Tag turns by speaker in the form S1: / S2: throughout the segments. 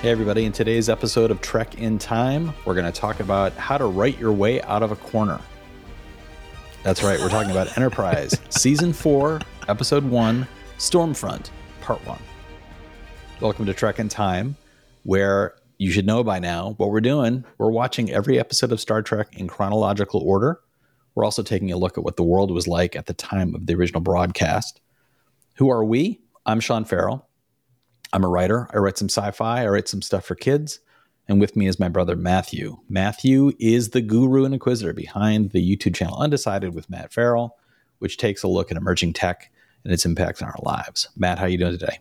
S1: Hey, everybody. In today's episode of Trek in Time, we're going to talk about how to write your way out of a corner. That's right. We're talking about Enterprise, Season 4, Episode 1, Stormfront, Part 1. Welcome to Trek in Time, where you should know by now what we're doing. We're watching every episode of Star Trek in chronological order. We're also taking a look at what the world was like at the time of the original broadcast. Who are we? I'm Sean Farrell. I'm a writer. I write some sci fi, I write some stuff for kids. And with me is my brother Matthew. Matthew is the guru and inquisitor behind the YouTube channel Undecided with Matt Farrell, which takes a look at emerging tech and its impact on our lives. Matt, how are you doing today?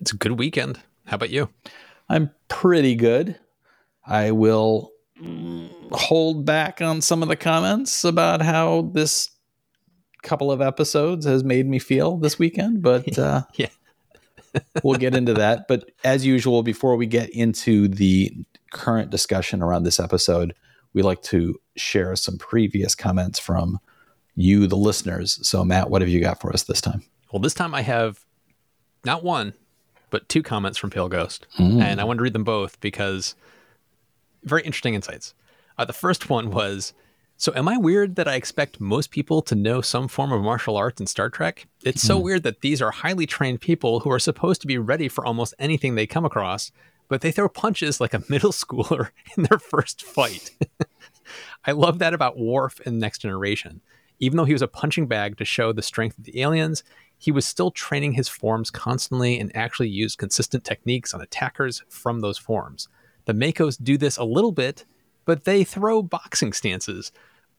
S2: It's a good weekend. How about you?
S1: I'm pretty good. I will hold back on some of the comments about how this couple of episodes has made me feel this weekend, but uh,
S2: yeah
S1: we'll get into that. But as usual, before we get into the current discussion around this episode, we like to share some previous comments from you, the listeners. So, Matt, what have you got for us this time?
S2: Well, this time I have not one, but two comments from Pale Ghost. Mm. And I want to read them both because very interesting insights. Uh, the first one was so, am I weird that I expect most people to know some form of martial arts in Star Trek? It's so mm. weird that these are highly trained people who are supposed to be ready for almost anything they come across, but they throw punches like a middle schooler in their first fight. I love that about Worf in Next Generation. Even though he was a punching bag to show the strength of the aliens, he was still training his forms constantly and actually used consistent techniques on attackers from those forms. The MACOs do this a little bit, but they throw boxing stances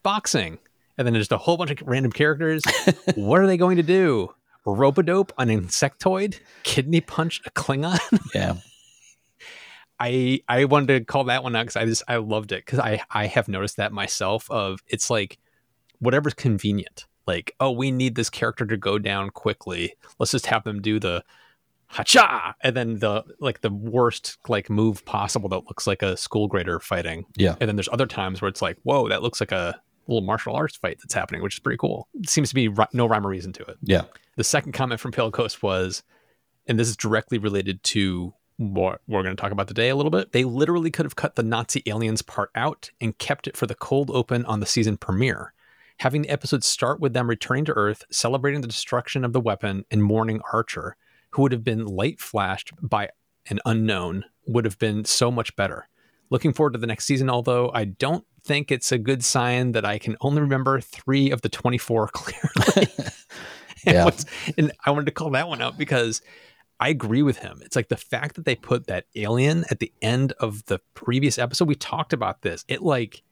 S2: boxing, and then just a whole bunch of random characters. what are they going to do? Rope a dope an insectoid? Kidney punch a Klingon?
S1: Yeah.
S2: I I wanted to call that one out because I just I loved it because I I have noticed that myself. Of it's like whatever's convenient. Like oh we need this character to go down quickly. Let's just have them do the hacha and then the like the worst like move possible that looks like a school grader fighting.
S1: Yeah.
S2: And then there's other times where it's like whoa that looks like a little martial arts fight that's happening, which is pretty cool. It seems to be no rhyme or reason to it.
S1: Yeah.
S2: The second comment from Pale Ghost was, and this is directly related to what we're going to talk about today a little bit. They literally could have cut the Nazi aliens part out and kept it for the cold open on the season premiere. Having the episode start with them returning to Earth, celebrating the destruction of the weapon, and mourning Archer, who would have been light flashed by an unknown, would have been so much better. Looking forward to the next season, although I don't think it's a good sign that I can only remember three of the 24 clearly. yeah. and, and I wanted to call that one out because I agree with him. It's like the fact that they put that alien at the end of the previous episode. We talked about this. It like,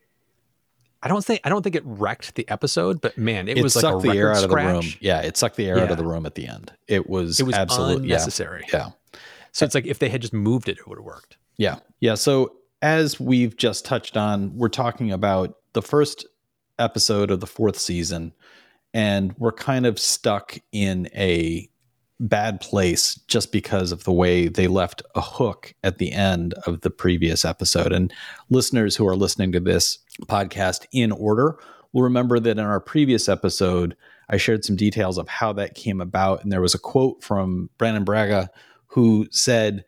S2: I don't say I don't think it wrecked the episode, but man, it,
S1: it
S2: was
S1: like
S2: a
S1: the air out
S2: scratch.
S1: of the room. Yeah, it sucked the air yeah. out of the room at the end. It was
S2: it was
S1: absolutely
S2: unnecessary.
S1: Yeah. yeah.
S2: So it's like if they had just moved it, it would have worked.
S1: Yeah. Yeah. So as we've just touched on, we're talking about the first episode of the fourth season, and we're kind of stuck in a bad place just because of the way they left a hook at the end of the previous episode. And listeners who are listening to this podcast in order will remember that in our previous episode, I shared some details of how that came about. And there was a quote from Brannon Braga who said,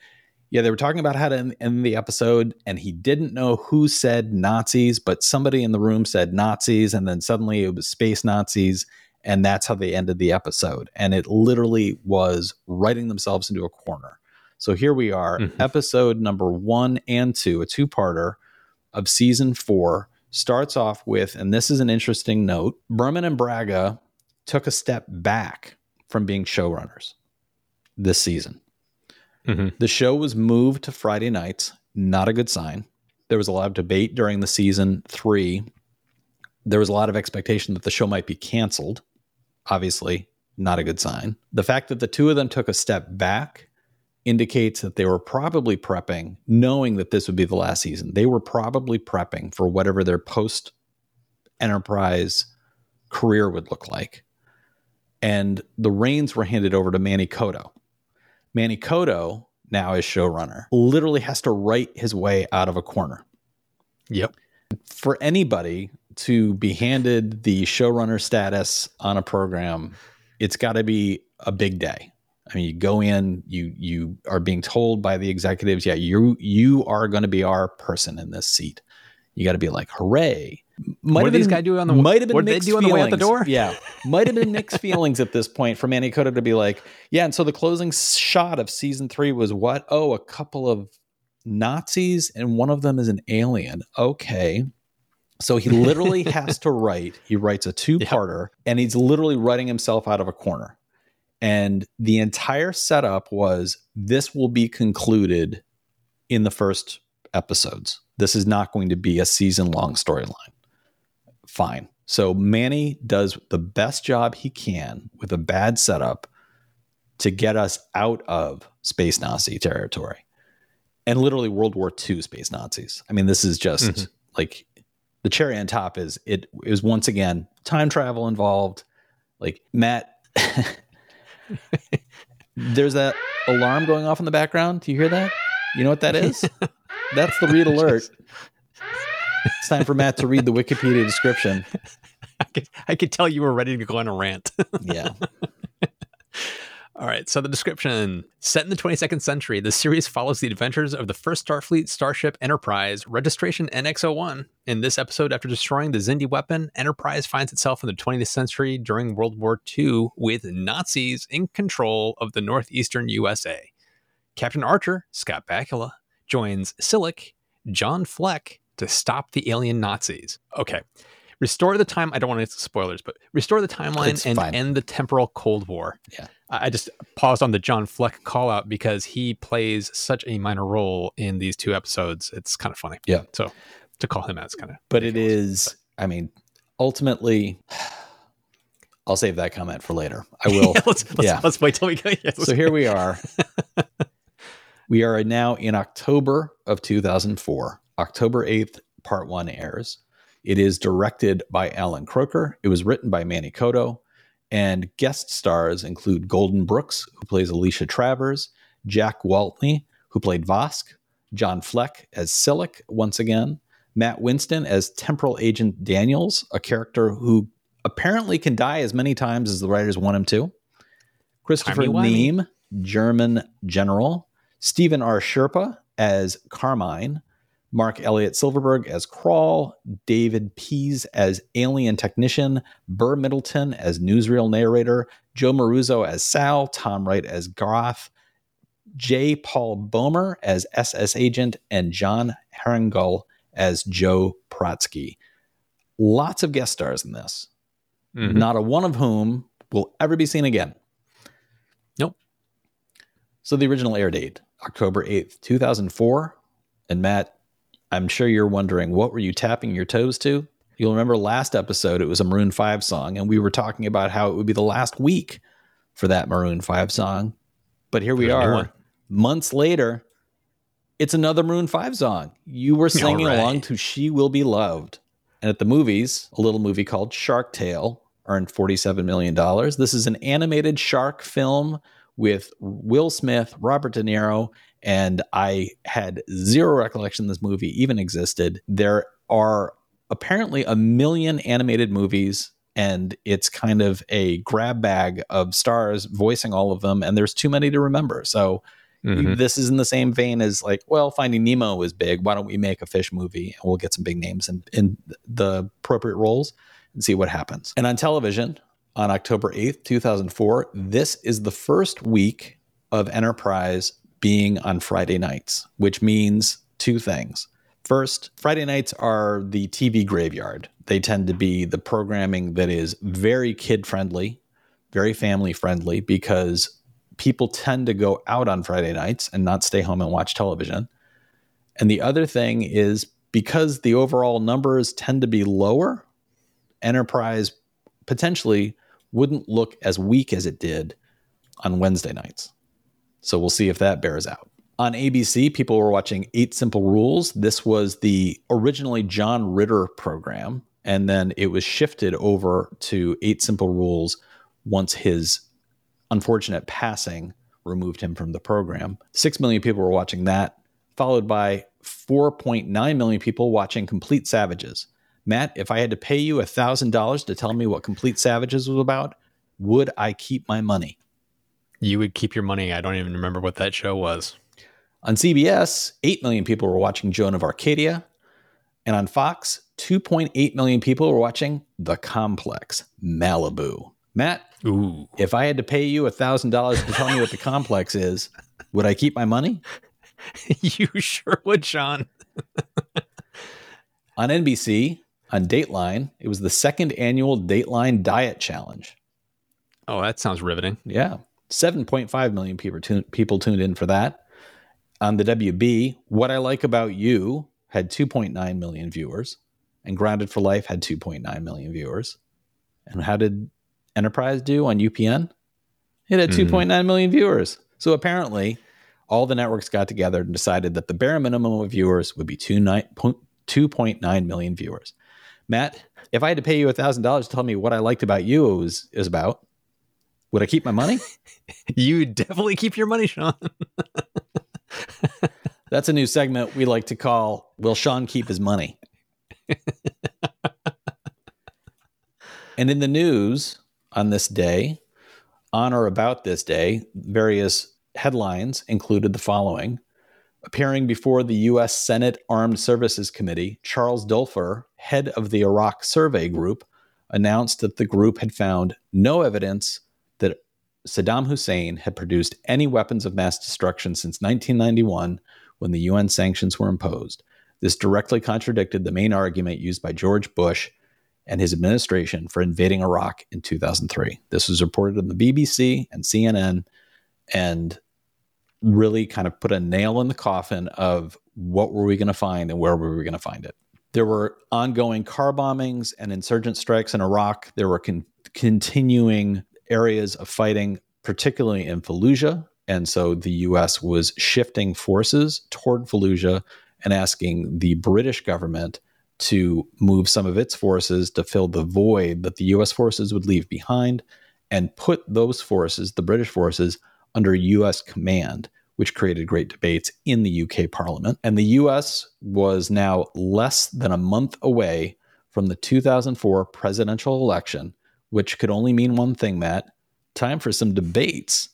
S1: yeah, they were talking about how to end the episode, and he didn't know who said Nazis, but somebody in the room said Nazis, and then suddenly it was space Nazis, and that's how they ended the episode. And it literally was writing themselves into a corner. So here we are, mm-hmm. episode number one and two, a two parter of season four, starts off with, and this is an interesting note Berman and Braga took a step back from being showrunners this season. Mm-hmm. The show was moved to Friday nights. Not a good sign. There was a lot of debate during the season three. There was a lot of expectation that the show might be canceled. Obviously, not a good sign. The fact that the two of them took a step back indicates that they were probably prepping, knowing that this would be the last season. They were probably prepping for whatever their post enterprise career would look like. And the reins were handed over to Manny Coto. Manny Coto, now as showrunner, literally has to write his way out of a corner.
S2: Yep.
S1: For anybody to be handed the showrunner status on a program, it's got to be a big day. I mean, you go in, you you are being told by the executives, yeah, you you are going to be our person in this seat. You got to be like, hooray!
S2: Might what did these guys do on the
S1: might have been
S2: what did they do on the way out the door?
S1: Yeah, might have been mixed feelings at this point for Manny Coto to be like, yeah. And so the closing shot of season three was what? Oh, a couple of Nazis, and one of them is an alien. Okay. So he literally has to write, he writes a two parter, yep. and he's literally writing himself out of a corner. And the entire setup was this will be concluded in the first episodes. This is not going to be a season long storyline. Fine. So Manny does the best job he can with a bad setup to get us out of space Nazi territory and literally World War II space Nazis. I mean, this is just mm-hmm. like the cherry on top is it is once again time travel involved. Like Matt There's that alarm going off in the background. Do you hear that? You know what that is? That's the read alert. It's time for Matt to read the Wikipedia description.
S2: I could, I could tell you were ready to go on a rant.
S1: yeah.
S2: All right, so the description set in the 22nd century, the series follows the adventures of the first Starfleet starship Enterprise, registration NX01. In this episode, after destroying the Xindi weapon, Enterprise finds itself in the 20th century during World War II with Nazis in control of the northeastern USA. Captain Archer, Scott Bakula, joins Silik, John Fleck, to stop the alien Nazis. Okay, restore the time. I don't want to spoilers, but restore the timeline it's and fine. end the temporal Cold War.
S1: Yeah.
S2: I just paused on the John Fleck call out because he plays such a minor role in these two episodes. It's kind of funny.
S1: Yeah.
S2: So to call him out is kind of.
S1: But it is. I mean, ultimately. I'll save that comment for later. I will.
S2: yeah, let's, let's, yeah. let's wait till we get.
S1: Yeah, so here we are. we are now in October of 2004. October 8th, part one airs. It is directed by Allan Kroeker. It was written by Manny Coto. And guest stars include Golden Brooks, who plays Alicia Travers, Jack Gwaltney, who played Vosk, John Fleck as Silik once again, Matt Winston as Temporal Agent Daniels, a character who apparently can die as many times as the writers want him to. Christopher Neame, German general, Steven R. Schirripa as Carmine, Mark Elliott Silverberg as Kraul, David Pease as alien technician, Burr Middleton as newsreel narrator, Joe Maruzzo as Sal, Tom Wright as Groth, J. Paul Boehmer as SS agent, and John Herringel as Joe Protsky. Lots of guest stars in this, mm-hmm. not a one of whom will ever be seen again.
S2: Nope.
S1: So the original air date, October 8th, 2004. And Matt, I'm sure you're wondering, what were you tapping your toes to? You'll remember last episode, it was a Maroon 5 song, and we were talking about how it would be the last week for that Maroon 5 song. But here we There's are, months later, it's another Maroon 5 song. You were singing right. along to She Will Be Loved. And at the movies, a little movie called Shark Tale earned $47 million. This is an animated shark film with Will Smith, Robert De Niro, and I had zero recollection this movie even existed. There are apparently a million animated movies and it's kind of a grab bag of stars voicing all of them and there's too many to remember. So mm-hmm. this is in the same vein as like, well, Finding Nemo is big. Why don't we make a fish movie and we'll get some big names in, in the appropriate roles and see what happens. And on television on October 8th, 2004, this is the first week of Enterprise being on Friday nights, which means two things. First, Friday nights are the TV graveyard. They tend to be the programming that is very kid friendly, very family friendly, because people tend to go out on Friday nights and not stay home and watch television. And the other thing is because the overall numbers tend to be lower, Enterprise potentially wouldn't look as weak as it did on Wednesday nights. So we'll see if that bears out. On ABC, people were watching Eight Simple Rules. This was the originally John Ritter program, and then it was shifted over to Eight Simple Rules once his unfortunate passing removed him from the program. Six million people were watching that, followed by 4.9 million people watching Complete Savages. Matt, if I had to pay you $1,000 to tell me what Complete Savages was about, would I keep my money?
S2: You would keep your money. I don't even remember what that show was.
S1: On CBS, 8 million people were watching Joan of Arcadia. And on Fox, 2.8 million people were watching The Complex, Malibu. Matt,
S2: Ooh.
S1: if I had to pay you $1,000 to tell me what The Complex is, would I keep my money?
S2: you sure would, Sean.
S1: On NBC, on Dateline, it was the second annual Dateline Diet Challenge.
S2: Oh, that sounds riveting.
S1: Yeah. 7.5 million people, tun- people tuned in for that. On the WB, What I Like About You had 2.9 million viewers, and Grounded for Life had 2.9 million viewers. And how did Enterprise do on UPN? It had mm-hmm. 2.9 million viewers. So apparently, all the networks got together and decided that the bare minimum of viewers would be 2.9 million viewers. Matt, if I had to pay you a $1,000 to tell me what I liked about you was, is about, would I keep my money?
S2: You definitely keep your money, Sean.
S1: That's a new segment we like to call Will Sean Keep His Money? and in the news on this day, on or about this day, various headlines included the following. Appearing before the U.S. Senate Armed Services Committee, Charles Duelfer, head of the Iraq Survey Group, announced that the group had found no evidence that Saddam Hussein had produced any weapons of mass destruction since 1991 when the UN sanctions were imposed. This directly contradicted the main argument used by George Bush and his administration for invading Iraq in 2003. This was reported on the BBC and CNN and really kind of put a nail in the coffin of what were we going to find and where were we going to find it. There were ongoing car bombings and insurgent strikes in Iraq. There were con- continuing areas of fighting, particularly in Fallujah. And so the US was shifting forces toward Fallujah and asking the British government to move some of its forces to fill the void that the US forces would leave behind and put those forces, the British forces, under US command, which created great debates in the UK Parliament. And the US was now less than a month away from the 2004 presidential election, which could only mean one thing, Matt time for some debates.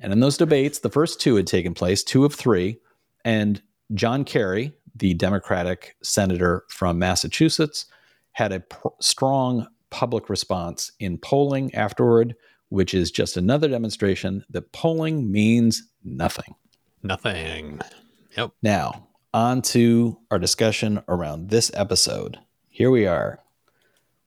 S1: And in those debates, the first two had taken place, two of three. And John Kerry, the Democratic senator from Massachusetts, had a pr- strong public response in polling afterward, which is just another demonstration that polling means nothing.
S2: Nothing. Yep.
S1: Now, on to our discussion around this episode. Here we are.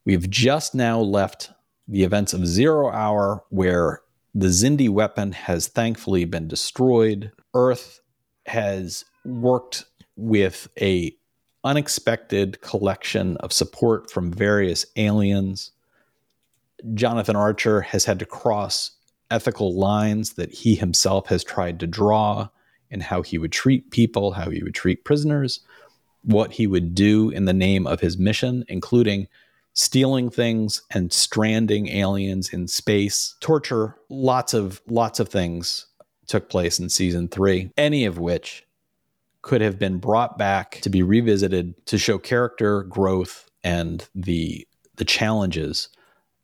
S1: We've just now left the events of Zero Hour, where the Xindi weapon has thankfully been destroyed. Earth has worked with a unexpected collection of support from various aliens. Jonathan Archer has had to cross ethical lines that he himself has tried to draw in how he would treat people, how he would treat prisoners, what he would do in the name of his mission, including stealing things and stranding aliens in space, torture, lots of lots of things took place in season 3, any of which could have been brought back to be revisited to show character growth and the the challenges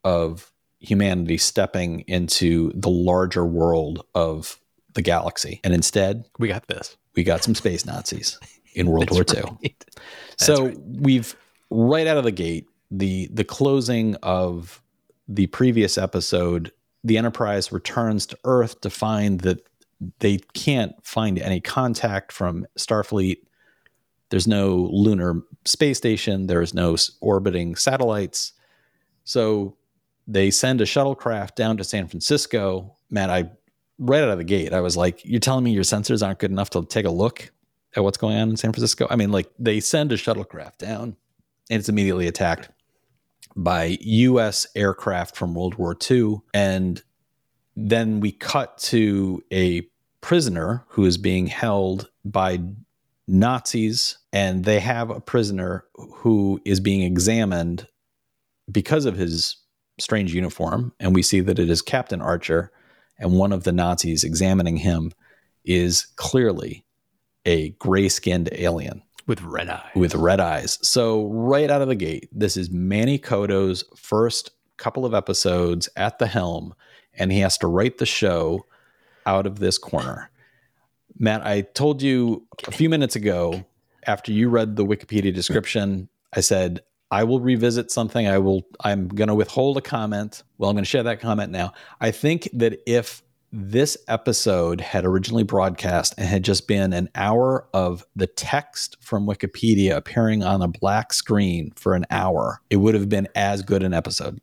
S1: of humanity stepping into the larger world of the galaxy. And instead,
S2: We got this.
S1: we got some space Nazis in World War II.
S2: Right.
S1: So
S2: right.
S1: we've right out of the gate the the closing of the previous episode. The Enterprise returns to Earth to find that they can't find any contact from Starfleet. There's no lunar space station. There is no orbiting satellites. So they send a shuttlecraft down to San Francisco. Man, I right out of the gate, I was like, "You're telling me your sensors aren't good enough to take a look at what's going on in San Francisco?" I mean, like they send a shuttlecraft down, and it's immediately attacked by U.S. aircraft from World War II, and then we cut to a prisoner who is being held by Nazis, and they have a prisoner who is being examined because of his strange uniform. And we see that it is Captain Archer, and one of the Nazis examining him is clearly a gray skinned alien
S2: With red eye.
S1: with red eyes. So right out of the gate, this is Manny Coto's first couple of episodes at the helm, and he has to write the show out of this corner. Matt, I told you a few minutes ago after you read the Wikipedia description, I said, I will revisit something. I will, I'm going to withhold a comment. Well, I'm going to share that comment now. I think that if this episode had originally broadcast and had just been an hour of the text from Wikipedia appearing on a black screen for an hour, it would have been as good an episode.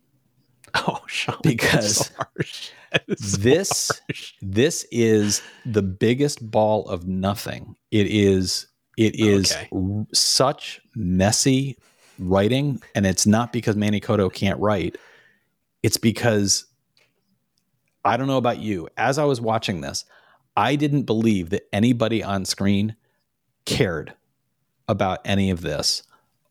S2: Oh, Sean,
S1: because
S2: so
S1: this harsh. this is the biggest ball of nothing. It is it is okay. r- such messy writing, and it's not because Manny Coto can't write. It's because I don't know about you. As I was watching this, I didn't believe that anybody on screen cared about any of this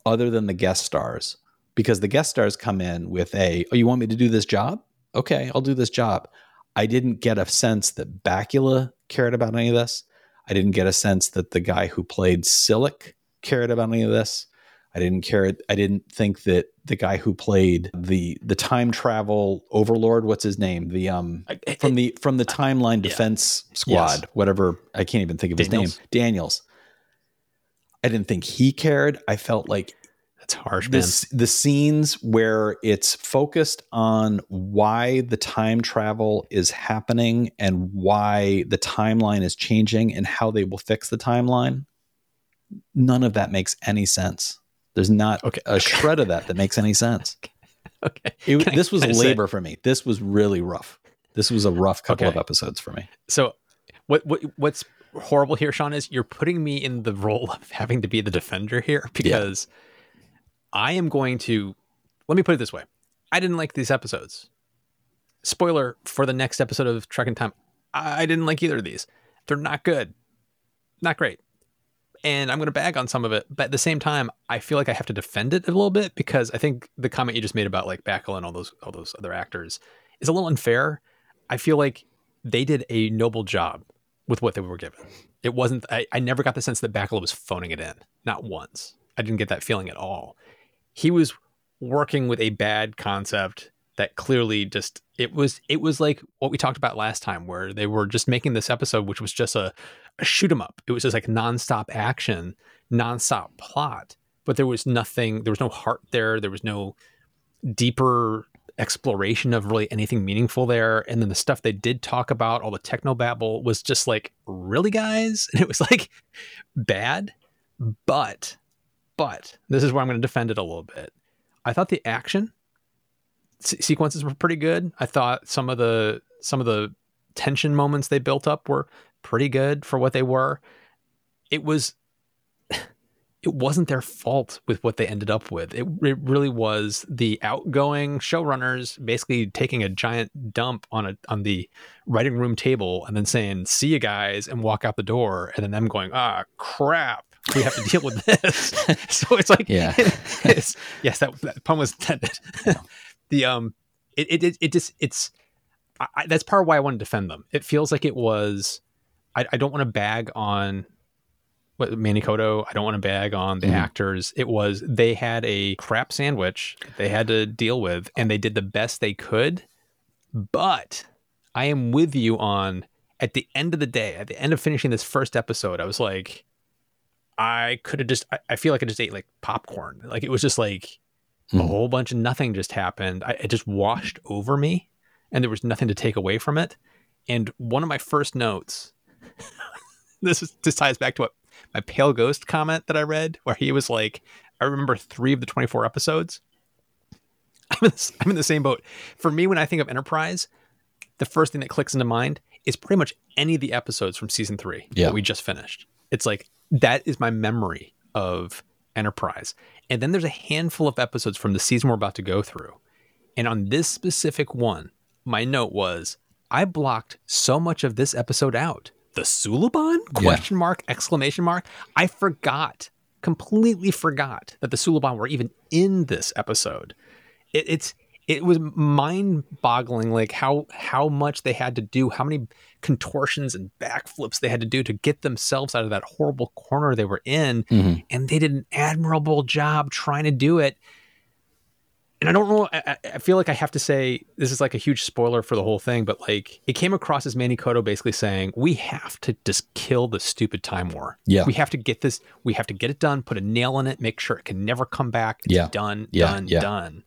S1: other than the guest stars because the guest stars come in with a, oh, you want me to do this job? Okay, I'll do this job. I didn't get a sense that Bakula cared about any of this. I didn't get a sense that the guy who played Silik cared about any of this. I didn't care. I didn't think that the guy who played the the time travel overlord, what's his name? The um from the from the timeline defense yeah. squad, yes. whatever. I can't even think of Daniels. his name. Daniels. I didn't think he cared. I felt like
S2: it's harsh, man.
S1: the scenes where it's focused on why the time travel is happening and why the timeline is changing and how they will fix the timeline. None of that makes any sense. There's not okay. a shred of that that makes any sense.
S2: okay.
S1: It, this was labor say? for me. This was really rough. This was a rough couple okay. of episodes for me.
S2: So, what what what's horrible here, Sean, is you're putting me in the role of having to be the defender here because. Yeah I am going to let me put it this way. I didn't like these episodes. Spoiler for the next episode of Trek in Time. I didn't like either of these. They're not good. Not great. And I'm going to bag on some of it, but at the same time, I feel like I have to defend it a little bit because I think the comment you just made about like Bakula and all those all those other actors is a little unfair. I feel like they did a noble job with what they were given. It wasn't. I, I never got the sense that Bakula was phoning it in. Not once. I didn't get that feeling at all he was working with a bad concept that clearly just it was it was like what we talked about last time where they were just making this episode which was just a, a shoot 'em up. It was just like nonstop action nonstop plot but there was nothing there was no heart there. There was no deeper exploration of really anything meaningful there. And then the stuff they did talk about all the techno babble was just like really guys? And it was like bad but but this is where I'm going to defend it a little bit. I thought the action sequences were pretty good. I thought some of the some of the tension moments they built up were pretty good for what they were. It was it wasn't their fault with what they ended up with. It, it really was the outgoing showrunners basically taking a giant dump on a on the writing room table and then saying "see you guys" and walk out the door, and then them going "ah crap." we have to deal with this. so it's like,
S1: yeah,
S2: it's, yes, that, that pun was intended. The um, it, it it just it's I, that's part of why I want to defend them. It feels like it was. I, I don't want to bag on what Manny Coto. I don't want to bag on the mm-hmm. actors. It was they had a crap sandwich they had to deal with, and they did the best they could. But I am with you on at the end of the day, at the end of finishing this first episode, I was like, I could have just, I, I, feel like I just ate like popcorn. Like it was just like mm. a whole bunch of nothing just happened. I, it just washed over me and there was nothing to take away from it. And one of my first notes, this is, this ties back to what my pale ghost comment that I read, where he was like, I remember three of the 24 episodes. I'm in, the, I'm in the same boat. For me, when I think of Enterprise, the first thing that clicks into mind is pretty much any of the episodes from season three yeah. that we just finished. It's like that is my memory of Enterprise. And then there's a handful of episodes from the season we're about to go through. And on this specific one, my note was I blocked so much of this episode out. The Suliban? Question yeah. mark, exclamation mark. I forgot, completely forgot that the Suliban were even in this episode. It, it's it was mind-boggling like how how much they had to do how many contortions and backflips they had to do to get themselves out of that horrible corner they were in mm-hmm. and they did an admirable job trying to do it and I don't know. I, I feel like I have to say this is like a huge spoiler for the whole thing, but like it came across as Manny Coto basically saying we have to just kill the stupid time war.
S1: Yeah.
S2: we have to get this. We have to get it done. Put a nail in it. Make sure it can never come back. It's
S1: Yeah.
S2: done.
S1: Yeah.
S2: Done.
S1: Yeah.
S2: Done.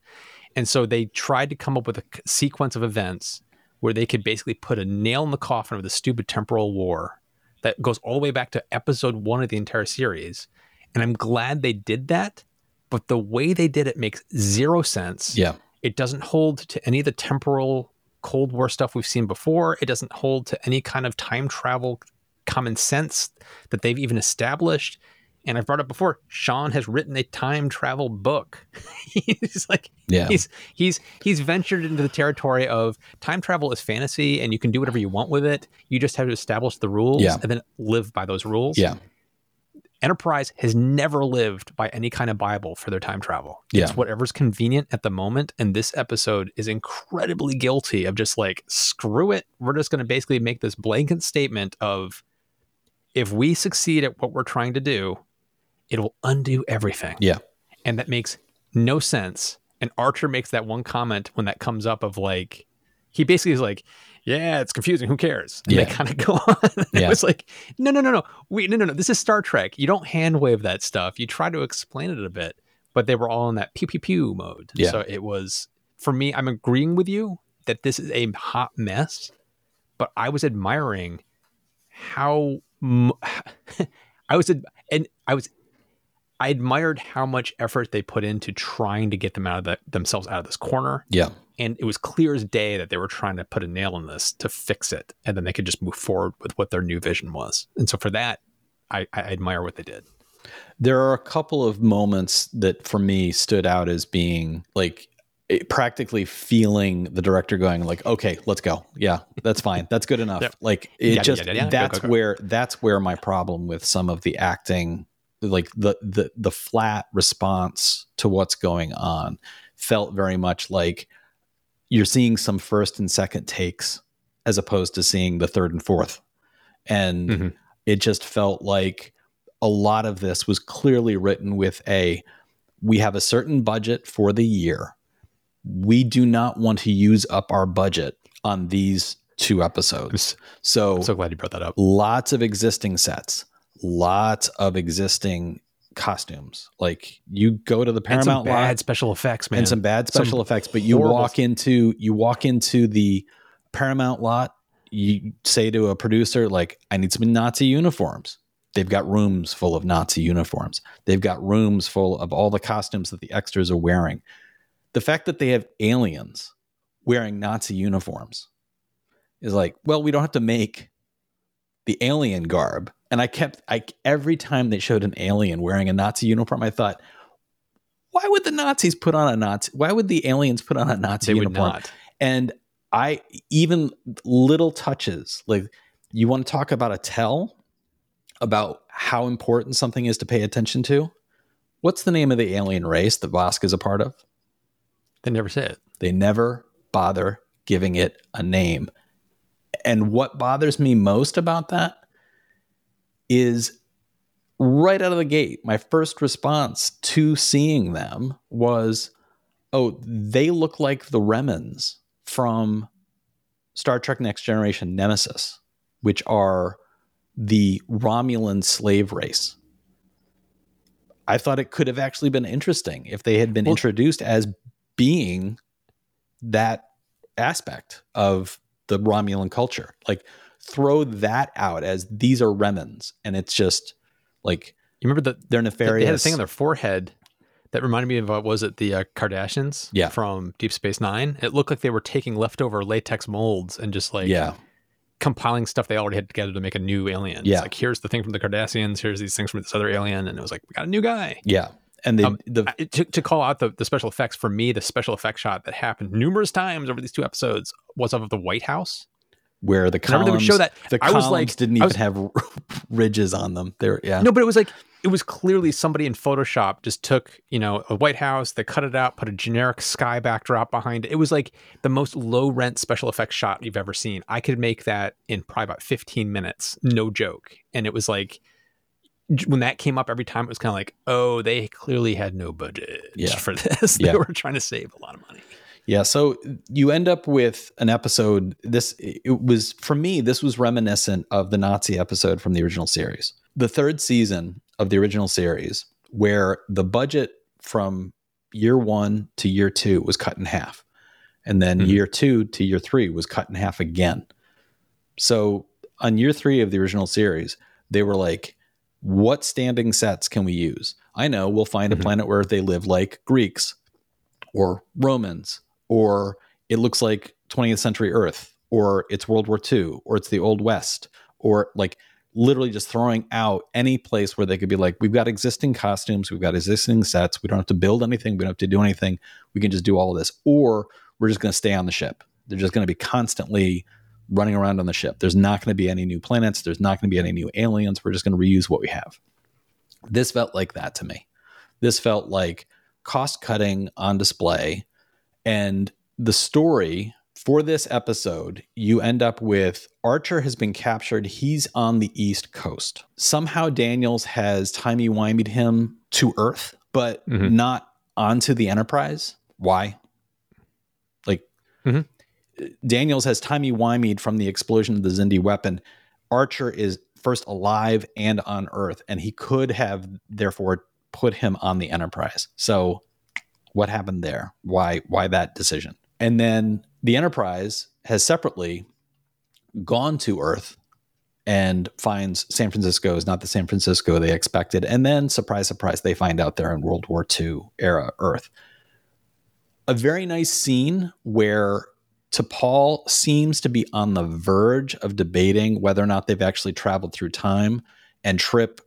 S2: And so they tried to come up with a sequence of events where they could basically put a nail in the coffin of the stupid temporal war that goes all the way back to episode one of the entire series. And I'm glad they did that, but the way they did it makes zero sense.
S1: Yeah.
S2: It doesn't hold to any of the temporal Cold War stuff we've seen before. It doesn't hold to any kind of time travel common sense that they've even established. And I've brought up before, Sean has written a time travel book. he's like,
S1: Yeah.
S2: he's he's he's ventured into the territory of time travel is fantasy, and you can do whatever you want with it. You just have to establish the rules
S1: Yeah.
S2: and then live by those rules.
S1: Yeah.
S2: Enterprise has never lived by any kind of Bible for their time travel.
S1: Yeah.
S2: It's whatever's convenient at the moment. And this episode is incredibly guilty of just like, screw it. We're just going to basically make this blanket statement of if we succeed at what we're trying to do, it'll undo everything.
S1: Yeah.
S2: And that makes no sense. And Archer makes that one comment when that comes up of like, he basically is like, yeah, it's confusing. Who cares? And
S1: Yeah.
S2: they kind of go on.
S1: Yeah.
S2: It was like, no, no, no, no. Wait, no, no, no. This is Star Trek. You don't hand wave that stuff. You try to explain it a bit, but they were all in that pew pew pew mode.
S1: Yeah.
S2: So it was for me. I'm agreeing with you that this is a hot mess, but I was admiring how m- I was ad- and I was I admired how much effort they put into trying to get them out of the, themselves out of this corner
S1: Yeah.
S2: and it was clear as day that they were trying to put a nail in this to fix it and then they could just move forward with what their new vision was and so for that i, I admire what they did
S1: There are a couple of moments that for me stood out as being like it- practically feeling the director going like, okay, let's go. Yeah, that's fine. That's good enough.
S2: Yep.
S1: Like it
S2: Yeah,
S1: just
S2: yeah, yeah, yeah. Go,
S1: that's
S2: go, go.
S1: where that's where my problem with some of the acting, like the the the flat response to what's going on, felt very much like you're seeing some first and second takes as opposed to seeing the third and fourth. And
S2: Mhm.
S1: it just felt like a lot of this was clearly written with a we have a certain budget for the year. We do not want to use up our budget on these two episodes. So,
S2: i'm so glad you brought that up
S1: lots of existing sets, lots of existing costumes. Like you go to the
S2: and
S1: Paramount
S2: some
S1: lot
S2: bad special effects man
S1: and some bad
S2: Some
S1: special effects, but you
S2: horrible-
S1: walk into you walk into the Paramount lot, you say to a producer like I need some Nazi uniforms. They've got rooms full of Nazi uniforms. They've got rooms full of all the costumes that the extras are wearing. The fact that they have aliens wearing Nazi uniforms is like, well, we don't have to make the alien garb. And I kept I every time they showed an alien wearing a Nazi uniform, I thought, why would the Nazis put on a Nazi? Why would the aliens put on a Nazi
S2: they would
S1: uniform?
S2: not
S1: And I even little touches like you want to talk about a tell about how important something is to pay attention to. What's the name of the alien race that Vosk is a part of?
S2: they never say it
S1: They never bother giving it a name. And what bothers me most about that is right out of the gate, my first response to seeing them was, oh, they look like the Remans from Star Trek Next Generation Nemesis, which are the Romulan slave race. I thought it could have actually been interesting if they had been
S2: Well-
S1: introduced as being that aspect of the Romulan culture. Like throw that out as these are Remans, and it's just like
S2: you remember that
S1: they're nefarious.
S2: they had a thing on their forehead that reminded me of what was it the uh, Cardassians
S1: Yeah.
S2: from Deep Space Nine it looked like they were taking leftover latex molds and just like
S1: yeah,
S2: compiling stuff they already had together to make a new alien.
S1: Yeah.
S2: It's like here's the thing from the Cardassians, here's these things from this other alien, and it was like we got a new guy.
S1: yeah, and the
S2: Um,
S1: the
S2: to, to call out the, the special effects for me, the special effect shot that happened numerous times over these two episodes was of the White House.
S1: Where the columns
S2: they would show that,
S1: the
S2: I
S1: columns
S2: was like-
S1: didn't even
S2: was-
S1: have ridges on them. They're yeah,
S2: No, but it was like it was clearly somebody in Photoshop just took you know a White House, they cut it out, put a generic sky backdrop behind it. It was like the most low rent special effects shot you've ever seen. I could make that in probably about 15 minutes, no joke. And it was like when that came up every time, it was kind of like, oh, they clearly had no budget
S1: Yeah.
S2: for this.
S1: Yeah.
S2: They were trying to save a lot of money.
S1: Yeah, so you end up with an episode. This it was for me. This was reminiscent of the Nazi episode from the original series, the third season of the original series, where the budget from year one to year two was cut in half, and then
S2: Mhm.
S1: year two to year three was cut in half again. So on year three of the original series, they were like, "What standing sets can we use?" I know we'll find
S2: Mhm.
S1: a planet where they live like Greeks or Romans, or it looks like 20th century Earth, or it's World War II, or it's the Old West, or like literally just throwing out any place where they could be like, we've got existing costumes, we've got existing sets, we don't have to build anything, we don't have to do anything, we can just do all of this, or we're just going to stay on the ship. They're just going to be constantly running around on the ship. There's not going to be any new planets, there's not going to be any new aliens, we're just going to reuse what we have. This felt like that to me. This felt like cost cutting on display. And the story for this episode, you end up with Archer has been captured. He's on the East Coast. Somehow Daniels has timey wimeyed him to Earth, but
S2: Mhm.
S1: not onto the Enterprise. Why? Like,
S2: Mhm.
S1: Daniels has timey wimeyed from the explosion of the Xindi weapon. Archer is first alive and on Earth, and he could have therefore put him on the Enterprise. So, what happened there? Why? Why that decision? And then the Enterprise has separately gone to Earth and finds San Francisco is not the San Francisco they expected. And then, surprise, surprise, they find out they're in World War II era Earth. A very nice scene where T'Pol seems to be on the verge of debating whether or not they've actually traveled through time, and Trip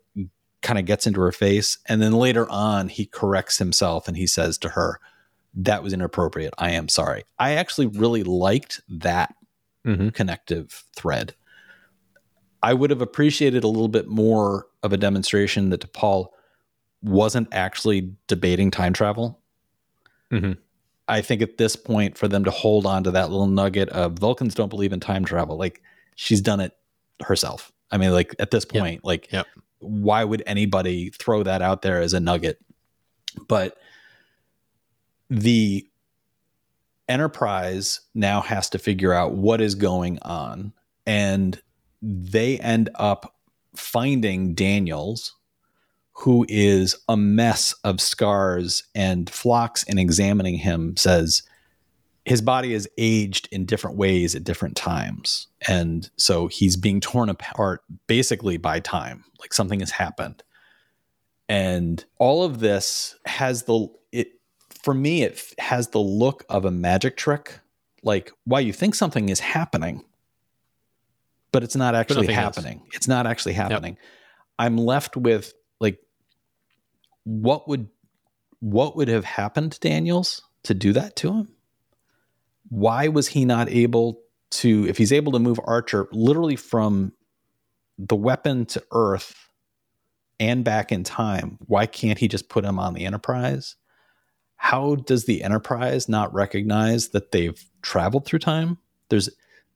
S1: kind of gets into her face. And then later on, he corrects himself and he says to her, That was inappropriate. I am sorry. I actually really liked that
S2: Mhm.
S1: connective thread. I would have appreciated a little bit more of a demonstration that T'Pol wasn't actually debating time travel.
S2: Mhm.
S1: I think at this point, for them to hold on to that little nugget of Vulcans don't believe in time travel, like she's done it herself. I mean, like at this
S2: Yep.
S1: point, like
S2: Yep.
S1: Why would anybody throw that out there as a nugget? But the Enterprise now has to figure out what is going on, and they end up finding Daniels, who is a mess of scars, and Phlox and examining him, says his body is aged in different ways at different times. And so he's being torn apart basically by time, like something has happened. And all of this has the, it, for me, it has the look of a magic trick. Like, why you think something is happening, but it's not actually happening. It's not actually happening. I'm left with like, what would, what would have happened to Daniels to do that to him? Why was he not able to if he's able to move archer literally from the weapon to earth and back in time why can't he just put him on the enterprise? How does the enterprise not recognize that they've traveled through time? There's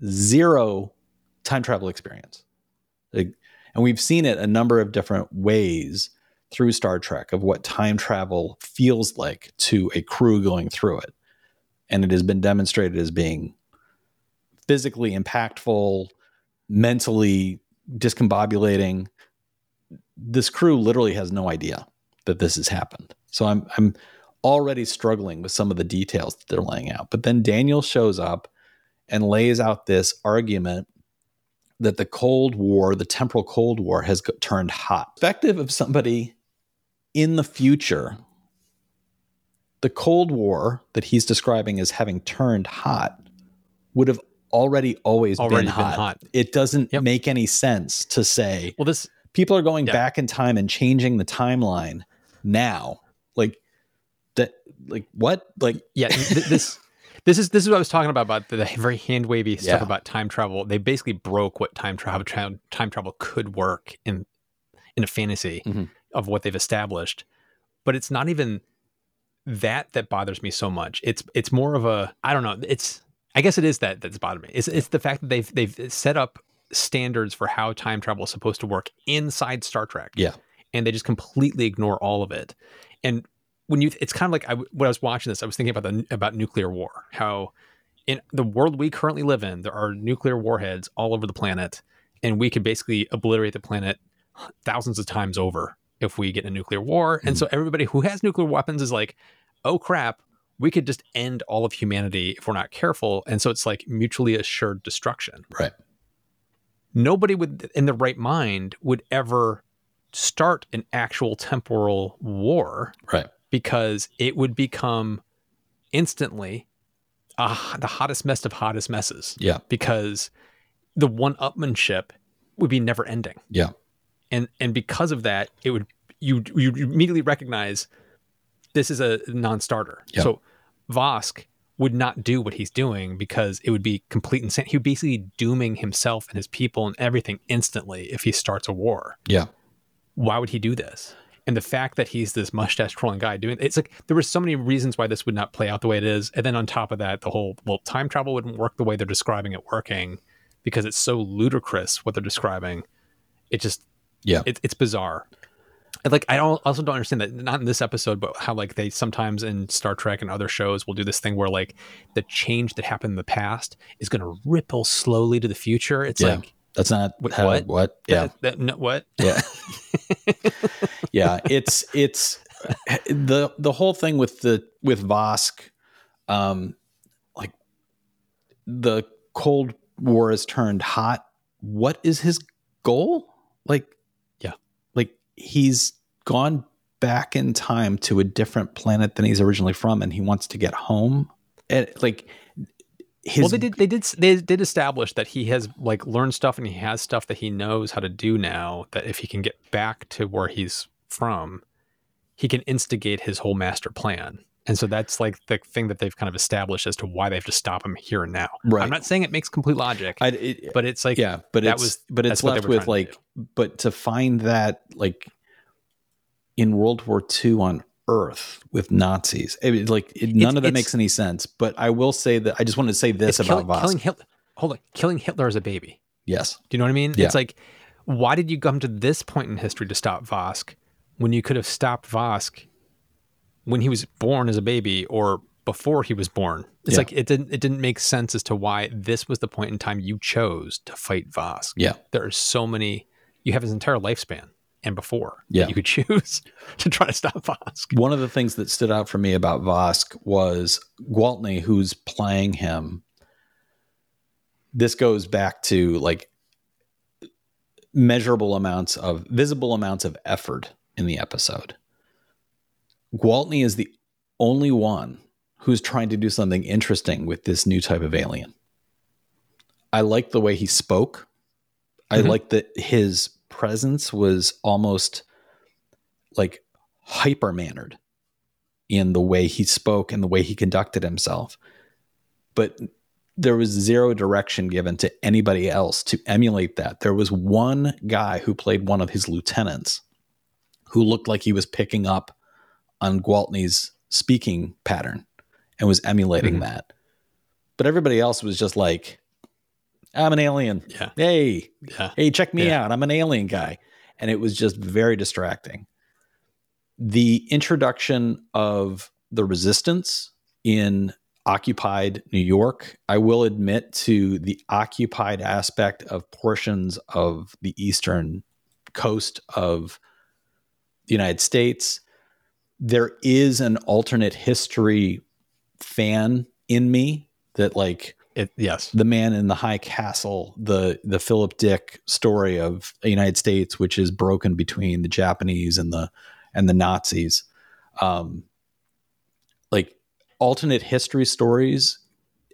S1: zero time travel experience. Like, and we've seen it a number of different ways through star trek of what time travel feels like to a crew going through it and it has been demonstrated as being physically impactful, mentally discombobulating. This crew literally has no idea that this has happened. So I'm I'm already struggling with some of the details that they're laying out. But then Daniel shows up and lays out this argument that the Cold War, the temporal Cold War, has turned hot. Perspective of somebody in the future the Cold War that he's describing as having turned hot would have already always
S2: Already
S1: been,
S2: been
S1: hot.
S2: hot.
S1: It doesn't
S2: Yep.
S1: make any sense to say
S2: Well, this
S1: people are going
S2: Yeah.
S1: back in time and changing the timeline now. Like that like what? Like
S2: yeah th- this this is this is what I was talking about about the, the very hand wavy stuff
S1: Yeah.
S2: about time travel. They basically broke what time travel tra- time travel could work in in a fantasy
S1: Mhm.
S2: of what they've established. But it's not even that that bothers me so much. It's it's more of a I don't know. It's I guess it is that that's bothered me. It's it's the fact that they've they've set up standards for how time travel is supposed to work inside Star Trek.
S1: Yeah.
S2: and they just completely ignore all of it. And when you, it's kind of like I, when I was watching this, I was thinking about the about nuclear war. How in the world we currently live in, there are nuclear warheads all over the planet, and we could basically obliterate the planet thousands of times over if we get a nuclear war. Mm-hmm. And so everybody who has nuclear weapons is like, oh crap, we could just end all of humanity if we're not careful. And so it's like mutually assured destruction.
S1: Right.
S2: Nobody would in the right mind would ever start an actual temporal war.
S1: Right.
S2: Because it would become instantly uh, the hottest mess of hottest messes.
S1: Yeah.
S2: Because the one upmanship would be never ending.
S1: Yeah.
S2: And and because of that, it would you you immediately recognize this is a non-starter.
S1: Yeah.
S2: So Vosk would not do what he's doing because it would be complete insanity. He would basically dooming himself and his people and everything instantly if he starts a war.
S1: Yeah.
S2: Why would he do this? And the fact that he's this mustache trolling guy doing it's like there were so many reasons why this would not play out the way it is. And then on top of that, the whole well, time travel wouldn't work the way they're describing it working because it's so ludicrous what they're describing. It just
S1: yeah,
S2: it, it's bizarre like I don't also don't understand that not in this episode, but how like they sometimes in Star Trek and other shows will do this thing where like the change that happened in the past is going to ripple slowly to the future. It's
S1: yeah.
S2: like
S1: that's not
S2: what
S1: how,
S2: what
S1: what yeah
S2: that, that, no, what
S1: yeah yeah it's it's the the whole thing with the with Vosk, um, like the Cold War has turned hot. What is his goal? Like he's gone back in time to a different planet than he's originally from, and he wants to get home. And like
S2: his well, they did they did they did establish that he has like learned stuff and he has stuff that he knows how to do now. That if he can get back to where he's from, he can instigate his whole master plan. And so that's like the thing that they've kind of established as to why they have to stop him here and now.
S1: Right.
S2: I'm not saying it makes complete logic,
S1: I, it,
S2: but it's like
S1: yeah, but that was but it's left with like, but to find that like in World War II on Earth with Nazis, it, like it, none of that makes any sense. But I will say that I just wanted to say this about
S2: kill, killing Hitler. Hold on, killing Hitler as a baby.
S1: Yes.
S2: Do you know what I mean?
S1: Yeah.
S2: It's like, why did you come to this point in history to stop Vosk when you could have stopped Vosk when he was born as a baby or before he was born. It's yeah. like it didn't it didn't make sense as to why this was the point in time you chose to fight Vosk.
S1: Yeah.
S2: There are so many you have his entire lifespan and before
S1: yeah.
S2: you could choose to try to stop Vosk.
S1: One of the things that stood out for me about Vosk was Gwaltney, who's playing him. This goes back to like measurable amounts of visible amounts of effort in the episode. Gwaltney is the only one who's trying to do something interesting with this new type of alien. I like the way he spoke. I mm-hmm. like that his presence was almost like hyper mannered in the way he spoke and the way he conducted himself. But there was zero direction given to anybody else to emulate that. There was one guy who played one of his lieutenants who looked like he was picking up on Gwaltney's speaking pattern and was emulating mm-hmm. that. But everybody else was just like, I'm an alien.
S2: Yeah.
S1: Hey,
S2: yeah.
S1: hey, check me
S2: yeah.
S1: out. I'm an alien guy. And it was just very distracting. The introduction of the resistance in occupied New York, I will admit to the occupied aspect of portions of the eastern coast of the United States there is an alternate history fan in me that like
S2: it, yes.
S1: the man in the high castle the the philip dick story of the united states which is broken between the japanese and the and the nazis. Um like alternate history stories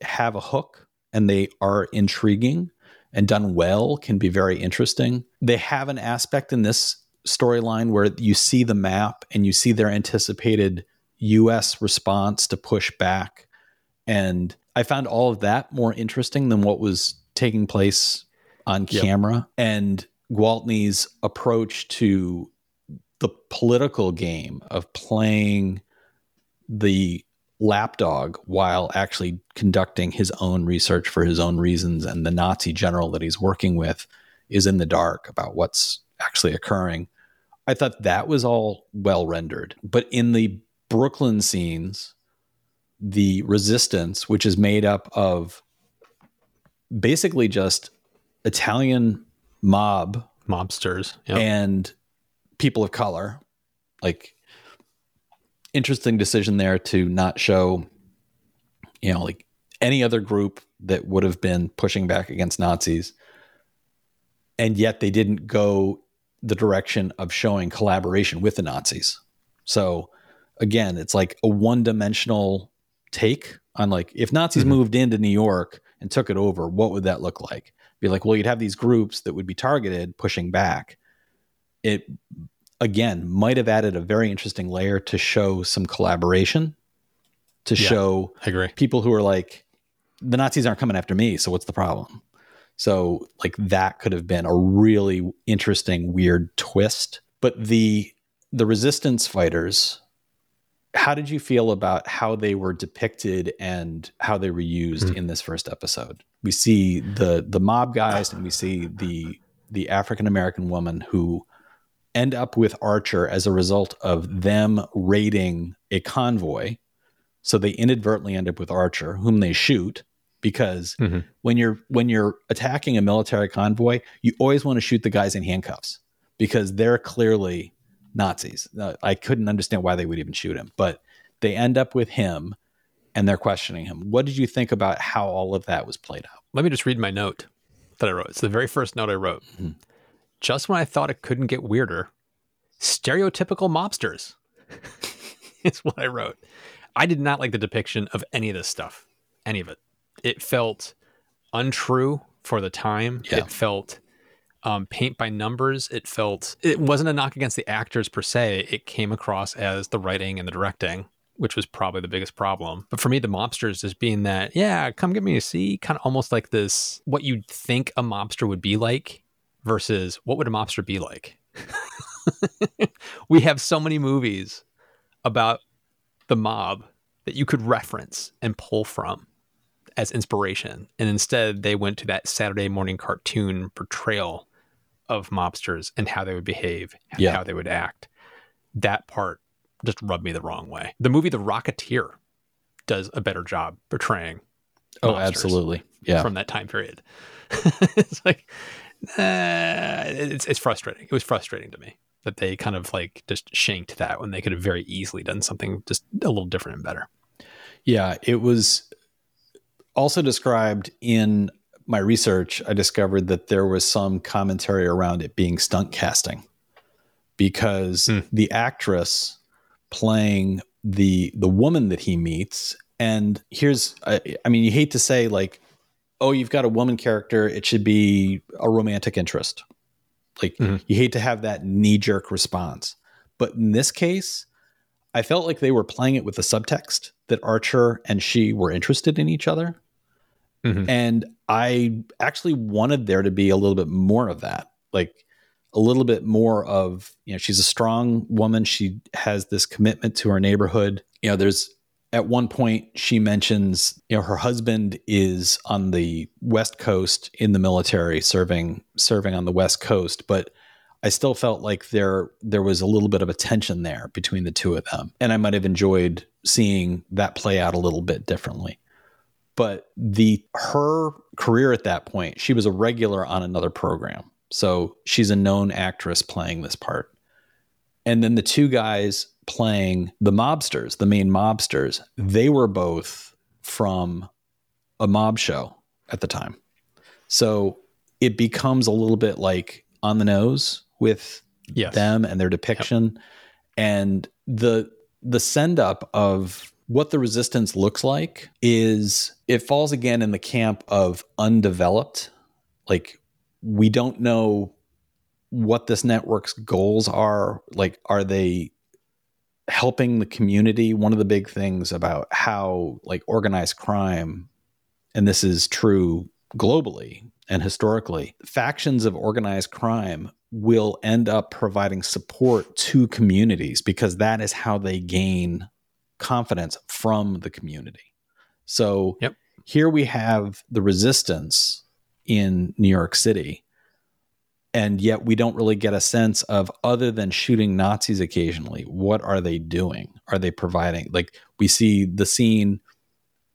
S1: have a hook and they are intriguing and done well can be very interesting. They have an aspect in this storyline where you see the map and you see their anticipated US response to push back. And I found all of that more interesting than what was taking place on yep. camera. And Gwaltney's approach to the political game of playing the lapdog while actually conducting his own research for his own reasons and the Nazi general that he's working with is in the dark about what's actually occurring. I thought that was all well rendered. But in the Brooklyn scenes, the resistance, which is made up of basically just Italian mob
S2: mobsters yep.
S1: and people of color, like interesting decision there to not show, you know, like any other group that would have been pushing back against Nazis. And yet they didn't go the direction of showing collaboration with the Nazis. So again, it's like a one dimensional take on like if Nazis mm-hmm. moved into New York and took it over, what would that look like? Be like, well, you'd have these groups that would be targeted pushing back. It again might have added a very interesting layer to show some collaboration, to yeah, show
S2: I agree.
S1: people who are like, the Nazis aren't coming after me, so what's the problem? So like that could have been a really interesting, weird twist. But the the resistance fighters, how did you feel about how they were depicted and how they were used mm-hmm. in this first episode? We see the the mob guys and we see the the African American woman who end up with Archer as a result of them raiding a convoy. So they inadvertently end up with Archer, whom they shoot because mm-hmm. when you're when you're attacking a military convoy, you always want to shoot the guys in handcuffs because they're clearly Nazis. Uh, I couldn't understand why they would even shoot him, but they end up with him and they're questioning him. What did you think about how all of that was played out?
S2: Let me just read my note that I wrote. It's the very first note I wrote. Mm-hmm. Just when I thought it couldn't get weirder, stereotypical mobsters. is what I wrote. I did not like the depiction of any of this stuff, any of it it felt untrue for the time. Yeah. It felt um, paint by numbers. It felt it wasn't a knock against the actors per se. It came across as the writing and the directing, which was probably the biggest problem. But for me, the mobsters just being that, yeah, come get me a see, kind of almost like this, what you'd think a mobster would be like versus what would a mobster be like. we have so many movies about the mob that you could reference and pull from as inspiration. And instead, they went to that Saturday morning cartoon portrayal of mobsters and how they would behave, yeah. how they would act. That part just rubbed me the wrong way. The movie The Rocketeer does a better job portraying.
S1: Oh, absolutely. Yeah.
S2: From that time period. it's like, uh, it's, it's frustrating. It was frustrating to me that they kind of like just shanked that when they could have very easily done something just a little different and better.
S1: Yeah, it was also described in my research, I discovered that there was some commentary around it being stunt casting because mm. the actress playing the the woman that he meets and here's I, I, mean you hate to say like oh you've got a woman character it should be a romantic interest like mm-hmm. you hate to have that knee jerk response but in this case i felt like they were playing it with the subtext that archer and she were interested in each other Mm-hmm. And I actually wanted there to be a little bit more of that. Like a little bit more of, you know, she's a strong woman. She has this commitment to her neighborhood. You know, there's at one point she mentions, you know, her husband is on the West Coast in the military serving serving on the West Coast, but I still felt like there there was a little bit of a tension there between the two of them. And I might have enjoyed seeing that play out a little bit differently but the her career at that point she was a regular on another program so she's a known actress playing this part and then the two guys playing the mobsters the main mobsters they were both from a mob show at the time so it becomes a little bit like on the nose with yes. them and their depiction yep. and the the send up of what the resistance looks like is it falls again in the camp of undeveloped. Like we don't know what this network's goals are. Like, are they helping the community? One of the big things about how like organized crime, and this is true globally and historically, factions of organized crime will end up providing support to communities because that is how they gain confidence from the community. So here we have the resistance in New York City. and yet we don't really get a sense of other than shooting Nazis occasionally, what are they doing? Are they providing like we see the scene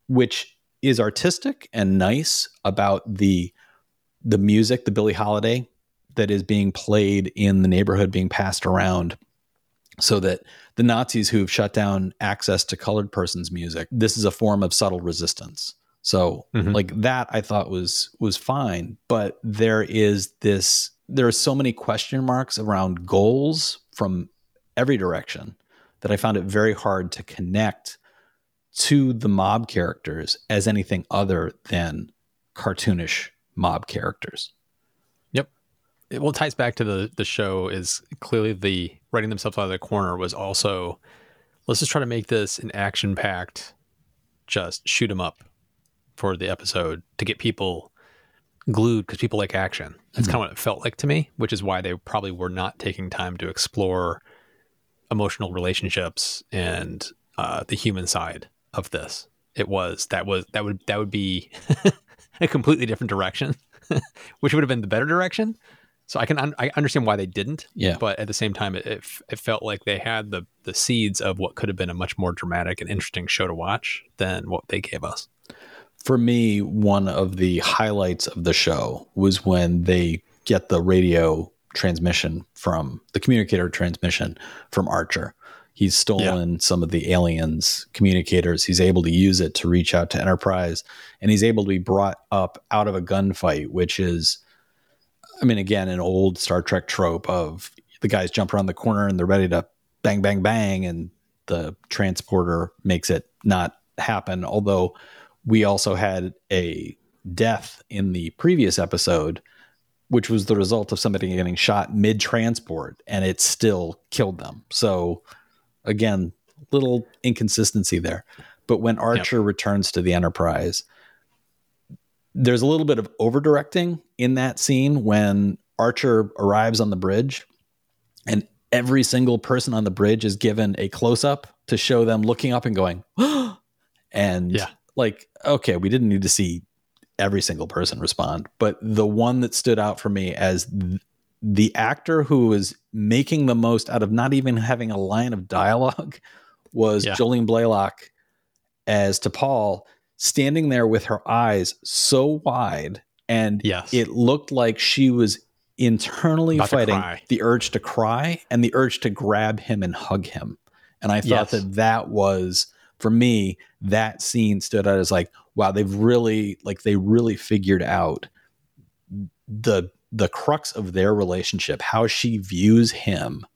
S1: which is artistic and nice about the the music, the Billie Holiday that is being played in the neighborhood being passed around so that the Nazis who've shut down access to colored persons music, this is a form of subtle resistance. So mm-hmm. like that I thought was was fine, but there is this there are so many question marks around goals from every direction that I found it very hard to connect to the mob characters as anything other than cartoonish mob characters.
S2: Yep. It, well, it ties back to the the show is clearly the writing themselves out of the corner was also let's just try to make this an action packed, just shoot them up for the episode to get people glued because people like action. That's mm-hmm. kind of what it felt like to me, which is why they probably were not taking time to explore emotional relationships and uh, the human side of this. It was that was that would that would be a completely different direction, which would have been the better direction. So I can un- I understand why they didn't.
S1: Yeah.
S2: But at the same time, it, it, it felt like they had the the seeds of what could have been a much more dramatic and interesting show to watch than what they gave us
S1: for me, one of the highlights of the show was when they get the radio transmission from the communicator transmission from Archer. He's stolen yeah. some of the aliens' communicators. He's able to use it to reach out to Enterprise, and he's able to be brought up out of a gunfight, which is, I mean, again, an old Star Trek trope of the guys jump around the corner and they're ready to bang, bang, bang, and the transporter makes it not happen. Although we also had a death in the previous episode, which was the result of somebody getting shot mid transport and it still killed them. So, again, little inconsistency there. But when Archer yep. returns to the Enterprise, there's a little bit of over directing in that scene when Archer arrives on the bridge and every single person on the bridge is given a close up to show them looking up and going, and yeah like okay, we didn't need to see every single person respond, but the one that stood out for me as th- the actor who was making the most out of not even having a line of dialogue was yeah. Jolene Blalock as T'Pol standing there with her eyes so wide and
S2: yes.
S1: it looked like she was internally About fighting the urge to cry and the urge to grab him and hug him. And I thought yes. that that was for me, that scene stood out as like, wow, they've really like they really figured out the the crux of their relationship, how she views him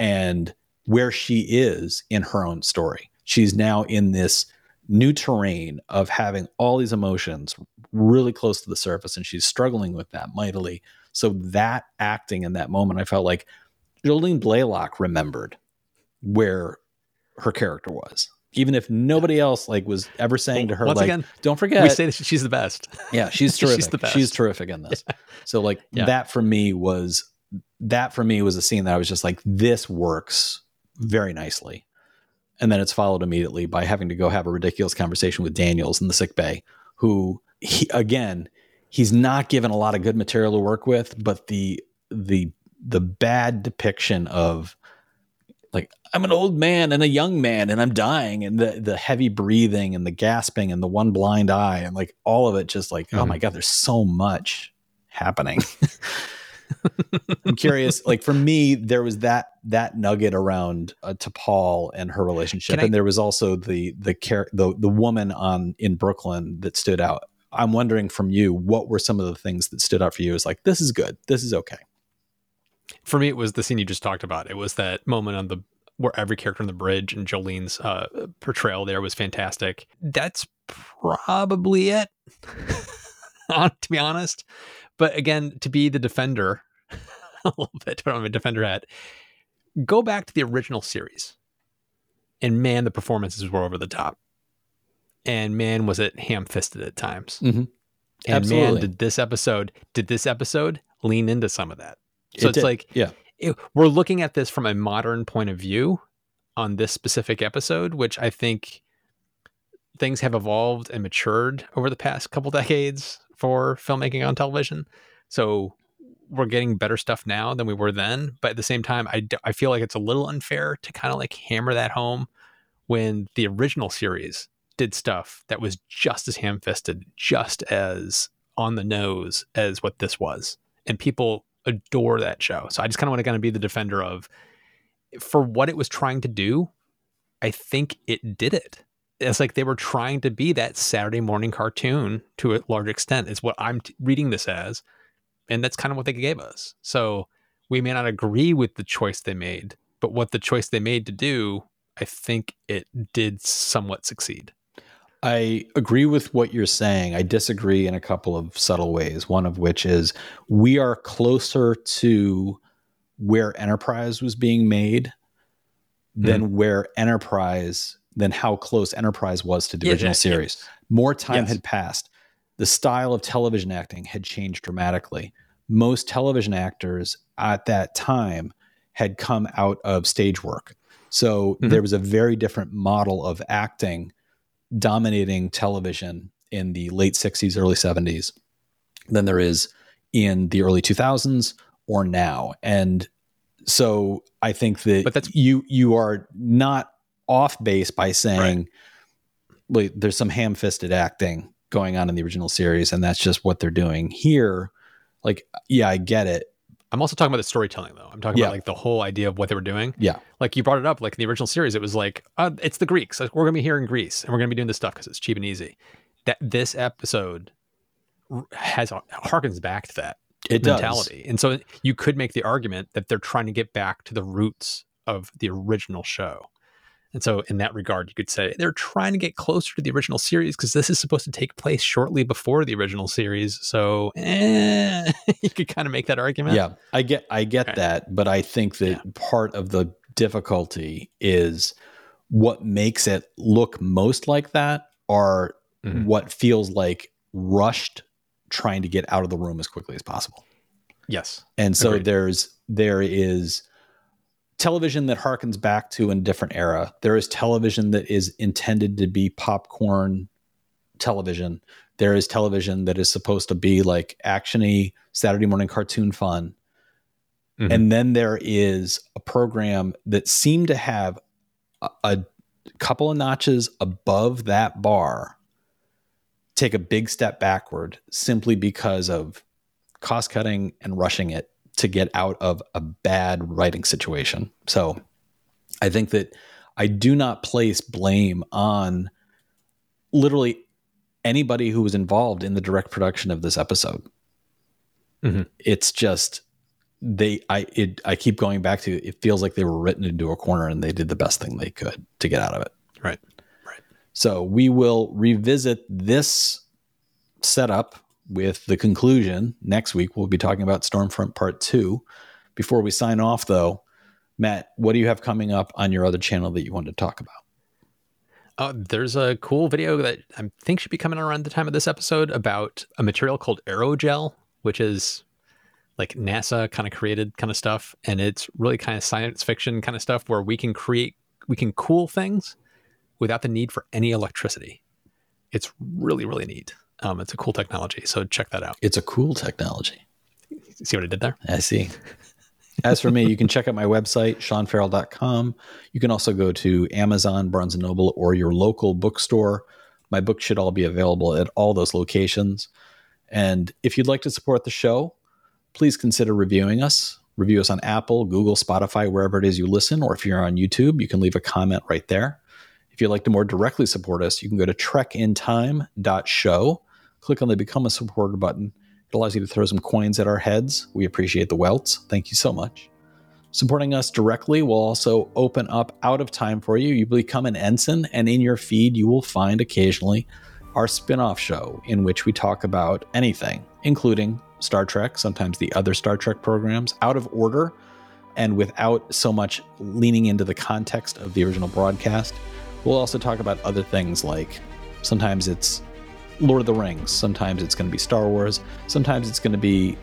S1: and where she is in her own story. She's now in this new terrain of having all these emotions really close to the surface and she's struggling with that mightily. So that acting in that moment, I felt like Jolene Blalock remembered where her character was even if nobody else like was ever saying to her Once like again, don't forget.
S2: we say that she's the best.
S1: Yeah she's terrific she's the best she's terrific in this. Yeah. so like yeah. that for me was that for me was a scene that i was just like this works very nicely and then it's followed immediately by having to go have a ridiculous conversation with daniels in the sick bay who he, again he's not given a lot of good material to work with but the the the bad depiction of like I'm an old man and a young man and I'm dying and the the heavy breathing and the gasping and the one blind eye and like all of it just like mm-hmm. oh my god there's so much happening. I'm curious like for me there was that that nugget around uh, T'Pol and her relationship I, and there was also the the care the the woman on in Brooklyn that stood out. I'm wondering from you what were some of the things that stood out for you as like this is good. This is okay
S2: for me, it was the scene you just talked about. It was that moment on the where every character on the bridge and Jolene's uh, portrayal there was fantastic. That's probably it, to be honest. But again, to be the defender, a little bit, put on a defender hat, go back to the original series, and man, the performances were over the top, and man, was it ham-fisted at times.
S1: Mm-hmm.
S2: And Absolutely. man, did this episode did this episode lean into some of that? So it it's did. like,
S1: yeah,
S2: it, we're looking at this from a modern point of view on this specific episode, which I think things have evolved and matured over the past couple decades for filmmaking on television. So we're getting better stuff now than we were then, but at the same time, I, d- I feel like it's a little unfair to kind of like hammer that home when the original series did stuff that was just as ham fisted, just as on the nose as what this was. And people adore that show. So I just kind of want to kind of be the defender of for what it was trying to do, I think it did it. It's like they were trying to be that Saturday morning cartoon to a large extent, is what I'm t- reading this as. And that's kind of what they gave us. So we may not agree with the choice they made, but what the choice they made to do, I think it did somewhat succeed.
S1: I agree with what you're saying. I disagree in a couple of subtle ways. One of which is we are closer to where Enterprise was being made than mm-hmm. where Enterprise, than how close Enterprise was to the yeah, original yeah, series. Yeah. More time yes. had passed. The style of television acting had changed dramatically. Most television actors at that time had come out of stage work. So mm-hmm. there was a very different model of acting dominating television in the late 60s, early 70s than there is in the early 2000s or now. And so I think that but that's, you you are not off base by saying right. there's some ham-fisted acting going on in the original series and that's just what they're doing here. Like yeah, I get it.
S2: I'm also talking about the storytelling though. I'm talking yeah. about like the whole idea of what they were doing.
S1: Yeah.
S2: Like you brought it up, like in the original series, it was like, uh, it's the Greeks. Like, we're gonna be here in Greece and we're gonna be doing this stuff because it's cheap and easy. That this episode has harkens back to that
S1: it
S2: mentality.
S1: Does.
S2: And so you could make the argument that they're trying to get back to the roots of the original show. And so, in that regard, you could say they're trying to get closer to the original series because this is supposed to take place shortly before the original series. So, eh, you could kind of make that argument.
S1: Yeah, I get, I get that, but I think that yeah. part of the difficulty is what makes it look most like that are mm-hmm. what feels like rushed trying to get out of the room as quickly as possible.
S2: Yes,
S1: and so Agreed. there's there is television that harkens back to a different era. There is television that is intended to be popcorn television. There is television that is supposed to be like actiony Saturday morning cartoon fun. Mm-hmm. And then there is a program that seemed to have a, a couple of notches above that bar take a big step backward simply because of cost cutting and rushing it to get out of a bad writing situation. So I think that I do not place blame on literally anybody who was involved in the direct production of this episode. Mm-hmm. It's just they I it I keep going back to it feels like they were written into a corner and they did the best thing they could to get out of it.
S2: Right. Right.
S1: So we will revisit this setup with the conclusion. Next week, we'll be talking about Stormfront Part 2. Before we sign off, though, Matt, what do you have coming up on your other channel that you wanted to talk about?
S2: Uh, there's a cool video that I think should be coming around the time of this episode about a material called aerogel, which is like NASA kind of created kind of stuff. And it's really kind of science fiction kind of stuff where we can create, we can cool things without the need for any electricity. It's really, really neat. Um, it's a cool technology, so check that out.
S1: It's a cool technology.
S2: See what I did there?
S1: I see. As for me, you can check out my website, seanferrell.com. You can also go to Amazon, Barnes & Noble, or your local bookstore. My books should all be available at all those locations. And if you'd like to support the show, please consider reviewing us. Review us on Apple, Google, Spotify, wherever it is you listen, or if you're on YouTube, you can leave a comment right there. If you'd like to more directly support us, you can go to trekintime.show click on the Become a Supporter button. It allows you to throw some coins at our heads. We appreciate the welts. Thank you so much. Supporting us directly will also open up out of time for you. You become an ensign, and in your feed, you will find occasionally our spin off show in which we talk about anything, including Star Trek, sometimes the other Star Trek programs, out of order and without so much leaning into the context of the original broadcast. We'll also talk about other things like sometimes it's Lord of the Rings. Sometimes it's going to be Star Wars. Sometimes it's going to be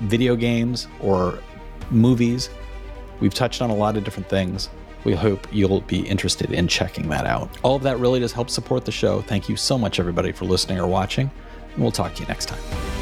S1: video games or movies. We've touched on a lot of different things. We hope you'll be interested in checking that out. All of that really does help support the show. Thank you so much, everybody, for listening or watching, and we'll talk to you next time.